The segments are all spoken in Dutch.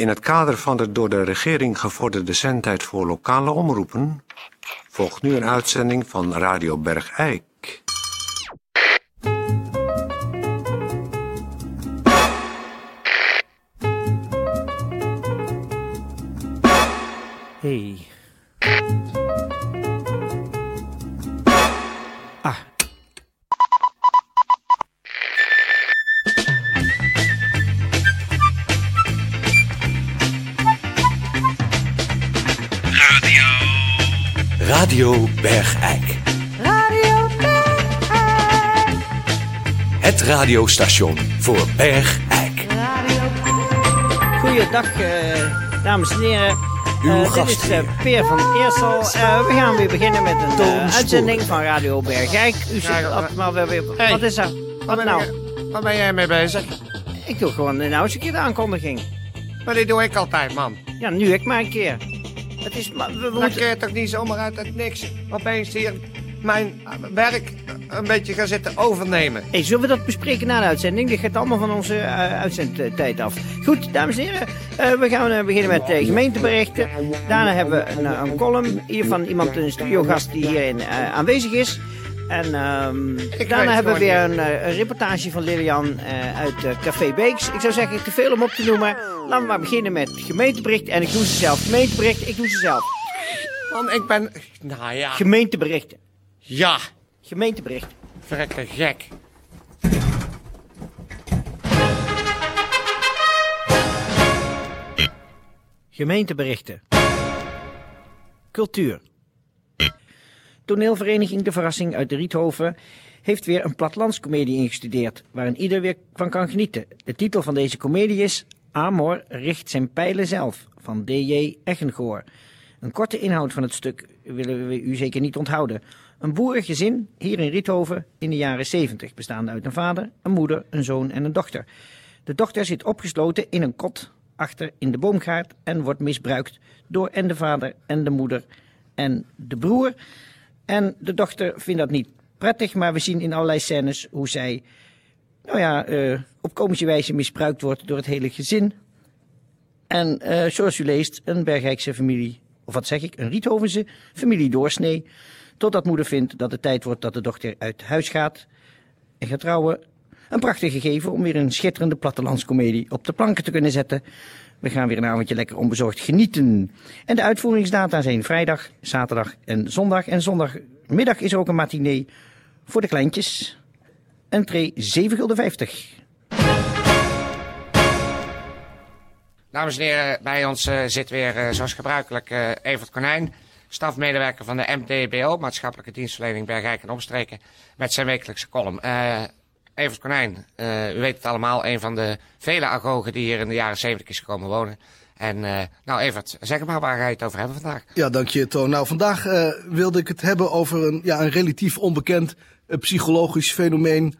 In het kader van de door de regering gevorderde zendtijd voor lokale omroepen volgt nu een uitzending van Radio Bergijk. Radio Bergijk. Radio Bergijk. Het radiostation voor Bergijk. Radio Goeiedag, eh, dames en heren. Uw Eh, dit is gastheer. eh, Peer van Eersel. Eh, we gaan weer beginnen met een Toon uitzending van Radio Bergijk. U zit Ja, op, maar weer, weer, Hey. Wat is er? Wat ben nou? Waar ben jij mee bezig? Ik doe gewoon nou eens een keer de aankondiging. Maar die doe ik altijd, man. Ja, nu ik maar een keer. Het is, maar we moeten... toch niet zomaar uit het niks opeens hier mijn werk een beetje gaan zitten overnemen. Hey, zullen we dat bespreken na de uitzending? Dit gaat allemaal van onze eh, uitzendtijd af. Goed, dames en heren. eh, we gaan eh, beginnen met gemeenteberichten. Daarna hebben we een, een column hier van iemand, een studiogast die hierin aanwezig is. En ehm, daarna hebben we weer een, eh, een reportage van Lilian eh, uit eh, Café Beeks. Ik zou zeggen, te veel om op te noemen. Laten we maar beginnen met gemeentebericht. En ik doe ze zelf. Gemeentebericht, ik doe ze zelf. Man, ik ben... Nou ja. Gemeenteberichten. Ja. Gemeentebericht. Verrekke gek. Gemeenteberichten. Cultuur. Toneelvereniging De Verrassing uit de Riethoven heeft weer een plattelandscomedie ingestudeerd, waarin ieder weer van kan genieten. De titel van deze comedie is Amor richt zijn pijlen zelf, van D.J. Eggengoor. Een korte inhoud van het stuk willen we u zeker niet onthouden. Een boerengezin hier in Riethoven in de jaren 70, bestaande uit een vader, een moeder, een zoon en een dochter. De dochter zit opgesloten in een kot achter in de boomgaard en wordt misbruikt door en de vader en de moeder en de broer. En de dochter vindt dat niet prettig, maar we zien in allerlei scènes hoe zij, nou ja, eh, op komische wijze misbruikt wordt door het hele gezin. En eh, zoals u leest, een Bergijkse familie, of wat zeg ik, een Riethovense familie doorsnee. Totdat moeder vindt dat het tijd wordt dat de dochter uit huis gaat en gaat trouwen. Een prachtig gegeven om weer een schitterende plattelandscomedie op de planken te kunnen zetten. We gaan weer een avondje lekker onbezorgd genieten. En de uitvoeringsdata zijn vrijdag, zaterdag en zondag. En zondagmiddag is er ook een matinee voor de kleintjes. Entree 7,50 gulden. Dames en heren, bij ons eh, zit weer eh, zoals gebruikelijk eh Evert Konijn. Stafmedewerker van de MDBO, Maatschappelijke Dienstverlening Bergijk en Omstreken. Met zijn wekelijkse column. Evert Konijn, eh, u weet het allemaal, een van de vele agogen die hier in de jaren 70 is gekomen wonen. En eh, nou Evert, zeg maar waar ga je het over hebben vandaag? Ja, dank je, Toon. Nou, vandaag eh, wilde ik het hebben over een, ja, een relatief onbekend psychologisch fenomeen.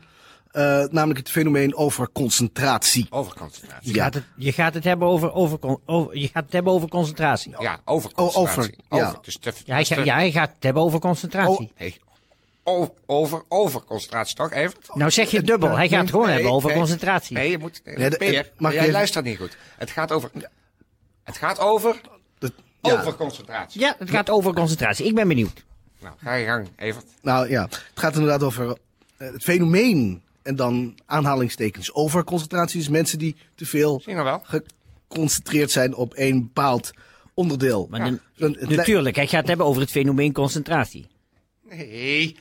eh, namelijk het fenomeen over concentratie. Overconcentratie. Je, gaat het, je gaat het hebben over, over, over, je gaat het hebben over concentratie. Ja, overconcentratie. Oh, over, ja. Dus te, Ja, hij, dus gaat- te- ja, hij gaat het hebben over concentratie. Nee, o- over, overconcentratie toch, Evert? Nou zeg je dubbel. Hij gaat het gewoon Nee, hebben over nee. concentratie. Nee, je moet. Nee, de- Peer, het- mag jij luistert niet goed. Het gaat over. Het gaat over. Dat- ja. Overconcentratie. Ja, het gaat over concentratie. Ik ben benieuwd. Nou, ga je gang, Evert. Nou ja, het gaat inderdaad over eh, het fenomeen. En dan aanhalingstekens over concentratie. Dus mensen die te veel nou wel? geconcentreerd zijn op één bepaald onderdeel. Maar Ja. dan- natuurlijk, hij gaat het hebben over het fenomeen concentratie. Nee.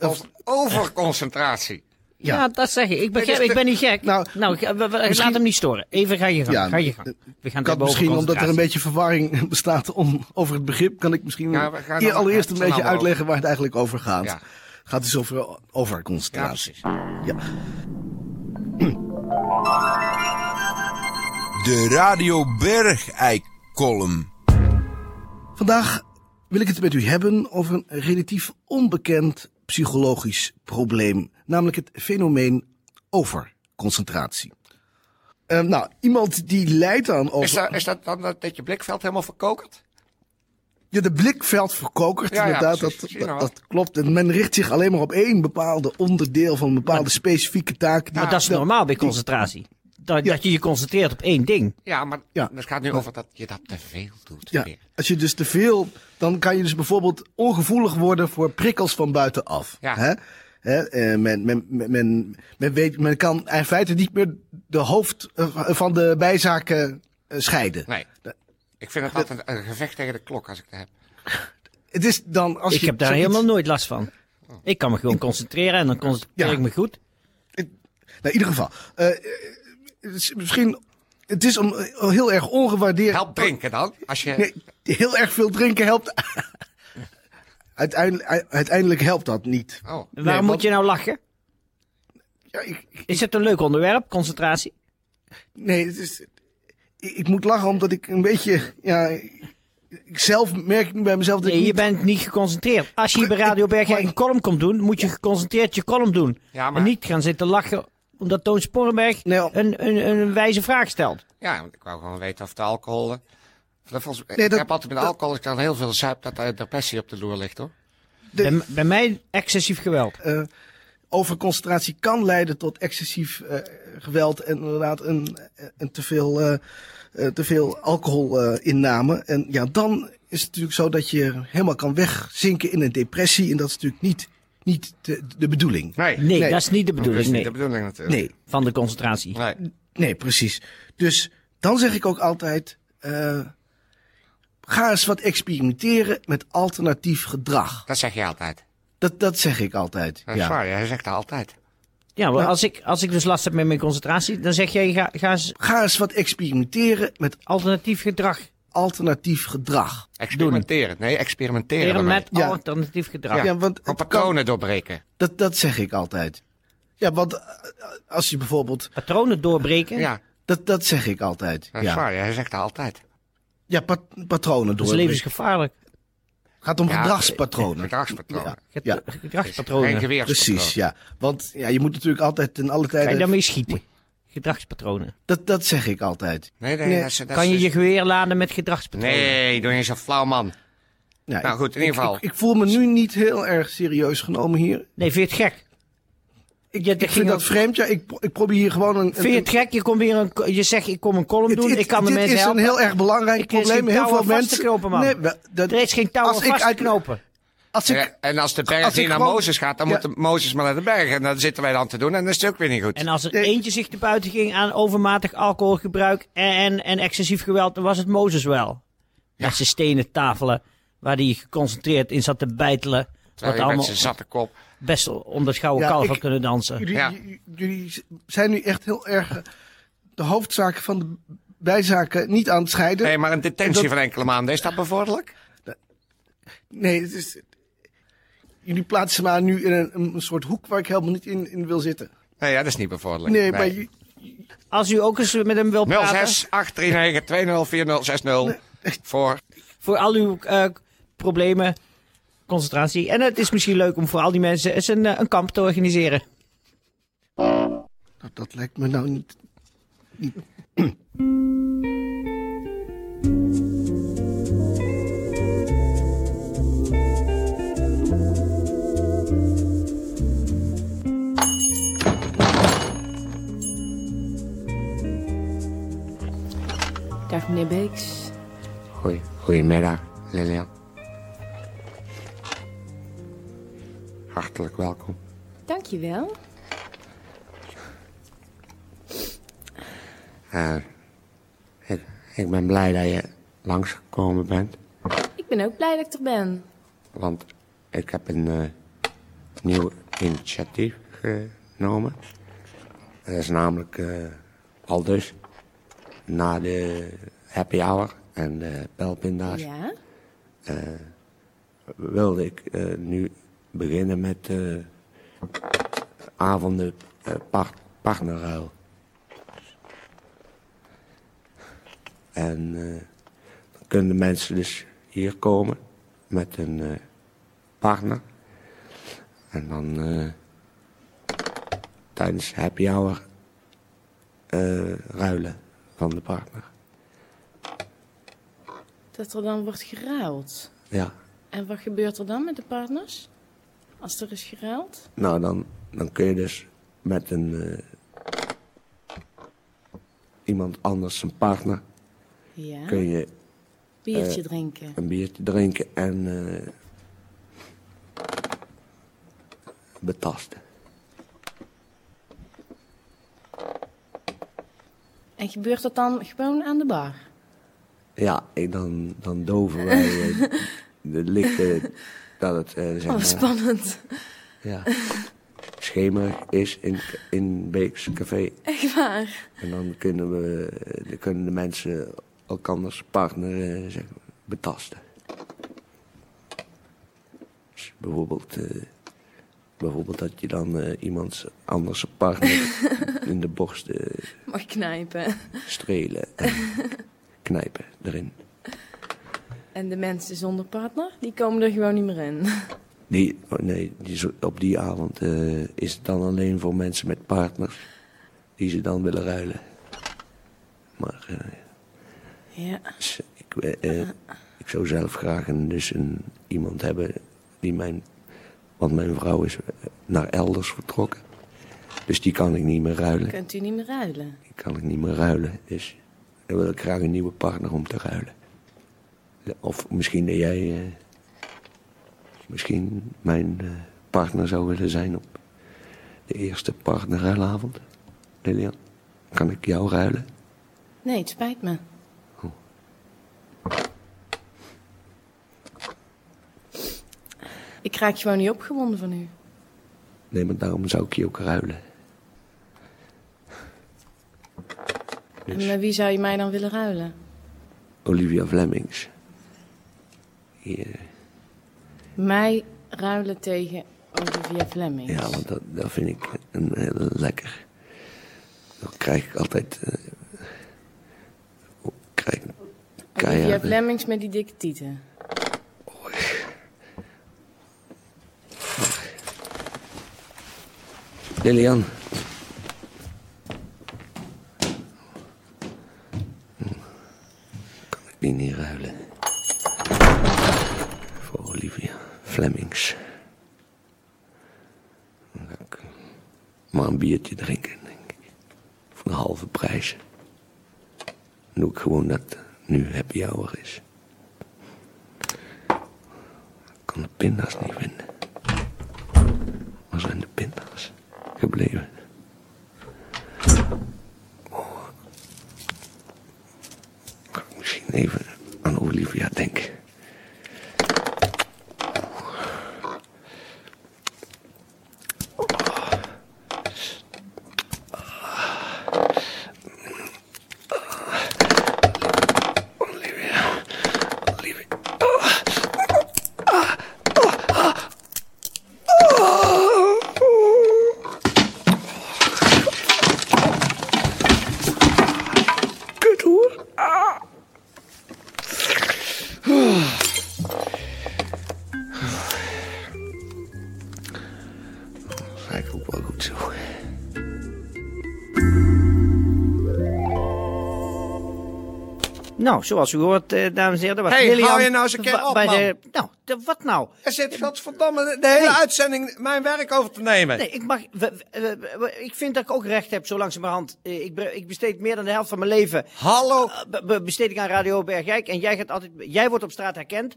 Over overconcentratie. Ja, Ja. dat zeg ik. Ik, begrijp, is ik ben niet gek. Nou, Nou, laat hem niet storen. Even ga je gang. Ja, ga je gang. eh, We gaan kan misschien, omdat er een beetje verwarring bestaat om, over het begrip, kan ik misschien Ja, dan- allereerst een beetje uitleggen waar het eigenlijk over gaat. Ja. Het gaat dus over, over Ja. De Radio Bergijk column. Vandaag wil ik het met u hebben over een relatief onbekend psychologisch probleem, namelijk het fenomeen overconcentratie. Eh, nou, iemand die lijdt aan over... Is dat, is dat dan dat, dat je blikveld helemaal verkokert? Ja, de blikveld verkokert, Ja, inderdaad, dat, nou. dat klopt. En men richt zich alleen maar op één bepaalde onderdeel van een bepaalde specifieke taak. die Maar dat is normaal bij concentratie. Dat, dat je je concentreert op één ding. Ja, maar Ja. het gaat nu over dat je dat te veel doet. Ja, weer. als je dus te veel, dan kan je dus bijvoorbeeld ongevoelig worden voor prikkels van buitenaf. Ja. Hè? Hè, eh, men, men, men, men, men weet, men kan in feite niet meer de hoofd eh, van de bijzaken eh, scheiden. Nee. Ik vind het altijd een gevecht tegen de klok als ik het heb. Het is dan als ik je heb daar zoiets- helemaal nooit last van. Ik kan me gewoon concentreren en dan concentreer Ja. ik me goed. Nou, in ieder geval. Is misschien, het is om, eh, heel erg ongewaardeerd. Help drinken dan. Als je... Nee, heel erg veel drinken helpt. uiteindelijk, uiteindelijk helpt dat niet. Oh. Waarom Nee, moet want- je nou lachen? Ja, ik, ik- Is het een leuk onderwerp, concentratie? nee, het is, ik, ik moet lachen omdat ik een beetje, ja, ik zelf merk nu bij mezelf dat Nee, ik je bent niet geconcentreerd. Als je hier bij Radio Bergijk een column komt doen, moet je geconcentreerd je column doen. Ja, maar- En niet gaan zitten lachen omdat Toon Sporenberg Nee, al- een, een, een wijze vraag stelt. Ja, ik wou gewoon weten of de alcohol... eh, dat volgens, Nee, ik heb altijd met alcohol, ik dan heel veel zuip, dat er depressie op de loer ligt, hoor. De- Bij, bij mij excessief geweld. eh, overconcentratie kan leiden tot excessief eh, geweld en inderdaad een, een te veel, eh, eh, te veel alcoholinname. en ja, dan is het natuurlijk zo dat je helemaal kan wegzinken in een depressie. En dat is natuurlijk niet, niet de, de bedoeling. Nee, Nee, Nee. dat is niet de dat is bedoeling niet nee, de bedoeling natuurlijk. Nee, van de concentratie. Nee. nee, precies. Dus dan zeg ik ook altijd, eh, ga eens wat experimenteren met alternatief gedrag. Dat zeg je altijd. Dat, dat zeg ik altijd. Dat is ja. waar, jij zegt dat altijd. Ja, maar Ja. als ik, als ik dus last heb met mijn concentratie, dan zeg jij ga, ga eens Ga eens wat experimenteren met alternatief gedrag alternatief gedrag. Experimenteren. Nee, experimenteren. met Ja. alternatief gedrag. Ja. Ja, want het kan- patronen doorbreken. dat, dat zeg ik altijd. Ja, want eh, als je bijvoorbeeld. Patronen doorbreken. Ja, Dat, dat zeg ik altijd. dat is Ja, waar, jij zegt dat altijd. ja pat- patronen Dat is levensgevaarlijk. gaat om Ja, gedragspatronen. Gedragspatronen. Get- Ja. Gedragspatronen. Precies, ja. Want ja, je moet natuurlijk altijd ten alle Ga je tijden. daarmee schieten? Gedragspatronen. Dat, dat zeg ik altijd. Nee, nee, Nee. dat is... Dat Kan je is- je geweer laden met gedragspatronen? Nee, doe je zo flauw, man. Ja, Nou ik- goed, in ieder geval. Ik, ik voel me nu niet heel erg serieus genomen hier. Nee, vind je het gek? Ik, Ja, ik vind ging dat vreemd. Ja, ik, ik probeer hier gewoon een. Vind je het gek? Je, komt weer een, je zegt, ik kom een column doen, het- ik kan de dit mensen is helpen. een heel erg belangrijk Ik- is probleem. Heel veel mensen. knopen, man. Nee, dat, Er is geen touw als aan ik vast te knopen. Als ik, Ja, en als de berg als niet naar gewoon- Mozes gaat, dan Ja. moet Mozes maar naar de berg. En dat zitten wij dan te doen en dat is het ook weer niet goed. En als er Nee. eentje zich te buiten ging aan overmatig alcoholgebruik en, en, en excessief geweld, dan was het Mozes wel. Met zijn stenen tafelen, waar hij geconcentreerd in zat te bijtelen. Terwijl Wat je met allemaal zijn zatte kop. best onder het gouden Ja, kalf had kunnen dansen. jullie, Ja. zijn nu echt heel erg eh, de hoofdzaken van de bijzaken niet aan het scheiden. Nee, maar een detentie Dat- van enkele maanden, is dat bevorderlijk? Nee, het is, jullie plaatsen me nu in een, een soort hoek waar ik helemaal niet in, in wil zitten. Nee, ja, dat is niet bevorderlijk. Nee, maar Als u ook eens met hem wil praten, 06 839 204060 voor. voor al uw eh, problemen, concentratie. En het is misschien leuk om voor al die mensen eens een, eh, een kamp te organiseren. dat, dat lijkt me nou niet. niet Dag meneer Beeks. Goeie, goedemiddag, Lilian. Hartelijk welkom. Dankjewel. Eh, ik, ik ben blij dat je langsgekomen bent. Ik ben ook blij dat ik er ben. Want ik heb een eh, nieuw initiatief genomen. Dat is namelijk eh, al dus na de happy hour en de pijlpinda's Ja? wilde ik eh, nu beginnen met eh avonden eh, par partnerruil. En eh, dan kunnen mensen dus hier komen met een eh, partner. En dan eh, tijdens happy hour eh, ruilen van de partner. Dat er dan wordt geruild. Ja, En wat gebeurt er dan met de partners? Als er is geruild? nou dan, dan kun je dus met een... eh, iemand anders, een partner, Ja. kun je Biertje eh, drinken. een biertje drinken en eh, betasten. En gebeurt dat dan gewoon aan de bar? Ja, ik, dan, dan doven wij eh, de lichten dat het eh, zeg Oh, maar, spannend. ja, schemerig is in, in Beeks Café. Echt waar. En dan kunnen, we, dan kunnen de mensen elkanders partner eh, zeg maar, betasten. Dus bijvoorbeeld, eh, bijvoorbeeld dat je dan eh, iemands anders partner in de borst eh, Mag knijpen. strelen en knijpen erin. En de mensen zonder partner, die komen er gewoon niet meer in. Die, oh nee, die, op die avond eh, is het dan alleen voor mensen met partners die ze dan willen ruilen. Maar Ja. Dus ik, ik zou zelf graag een, dus een, iemand hebben die mijn... Want mijn vrouw is eh, naar elders vertrokken. Dus die kan ik niet meer ruilen. Kunt u niet meer ruilen? Die kan ik niet meer ruilen. Dus dan wil ik graag een nieuwe partner om te ruilen. Of misschien dat jij... eh, misschien mijn eh, partner zou willen zijn op de eerste partnerruilavond. Lilian, kan ik jou ruilen? Nee, het spijt me. Ik raak gewoon niet opgewonden van u. Nee, maar daarom zou ik je ook ruilen. En met wie zou je mij dan willen ruilen? Olivia Flemings. Eh, Mij ruilen tegen Olivia Fleming. ja, want dat, dat vind ik een heel lekker. Dan krijg ik altijd... eh, krijg, Olivia Flemings met die dikke tieten. Lilian. Kan ik die niet ruilen? Voor Olivia Flemings. Dan ga ik maar een biertje drinken, denk ik. Voor een halve prijs. Dan doe ik gewoon dat nu happy hour is. Ik kan de pinda's niet vinden. Waar zijn de pinda's gebleven? Oh. Misschien even aan Olivia denken. Eigenlijk ook wel goed zo. Nou, zoals u hoort, eh, dames en heren, dat was Hey, Lilian hou je nou eens een keer op, bij man. de, Nou, de, wat nou? Er zit godverdomme de, de hele Nee. uitzending mijn werk over te nemen. Nee, ik, mag, we- we- we- ik vind dat ik ook recht heb, zo langzamerhand. Eh, Ik, ik besteed meer dan de helft van mijn leven Hallo. eh, be- be- besteed ik aan Radio Bergijk. En jij, gaat altijd, jij wordt op straat herkend.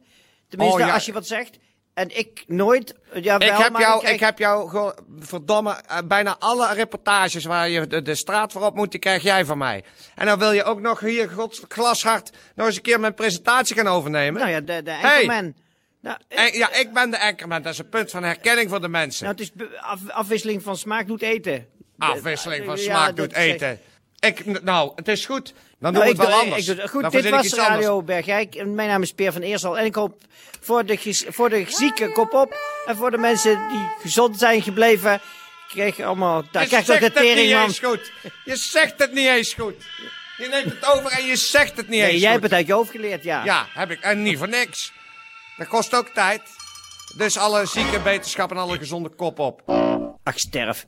Tenminste, Oh, ja. als je wat zegt. En ik nooit. eh, Ja, Ik heb, jou, krijg- ik heb jou verdomme, eh, bijna alle reportages waar je de, de straat voor op moet, die krijg jij van mij. En dan wil je ook nog hier gods, glashard nog eens een keer mijn presentatie gaan overnemen. Nou ja, de, de Hey. Nou, eh, ja, ik ben de anchorman. Dat is een punt van herkenning voor de mensen. nou, het is af- afwisseling van smaak doet eten. Afwisseling van smaak doet zeg- eten. Ik, nou, het is goed. Dan doen Nou, we ik het wel doe- anders. ik doe- goed, Dan dit was. Radio Bergijk. Mijn naam is Peer van Eersel. En ik hoop voor de, voor de zieke kop op. En voor de mensen die gezond zijn gebleven. Krijg allemaal. Daar Je krijg je de het niet tering van. eens goed. Je zegt het niet eens goed. Je neemt het over en je zegt het niet Nee, eens jij goed. hebt het uit je hoofd geleerd, ja. Ja, heb ik. En niet voor niks. Dat kost ook tijd. Dus alle zieke wetenschap en alle gezonde kop op. Ach, sterf.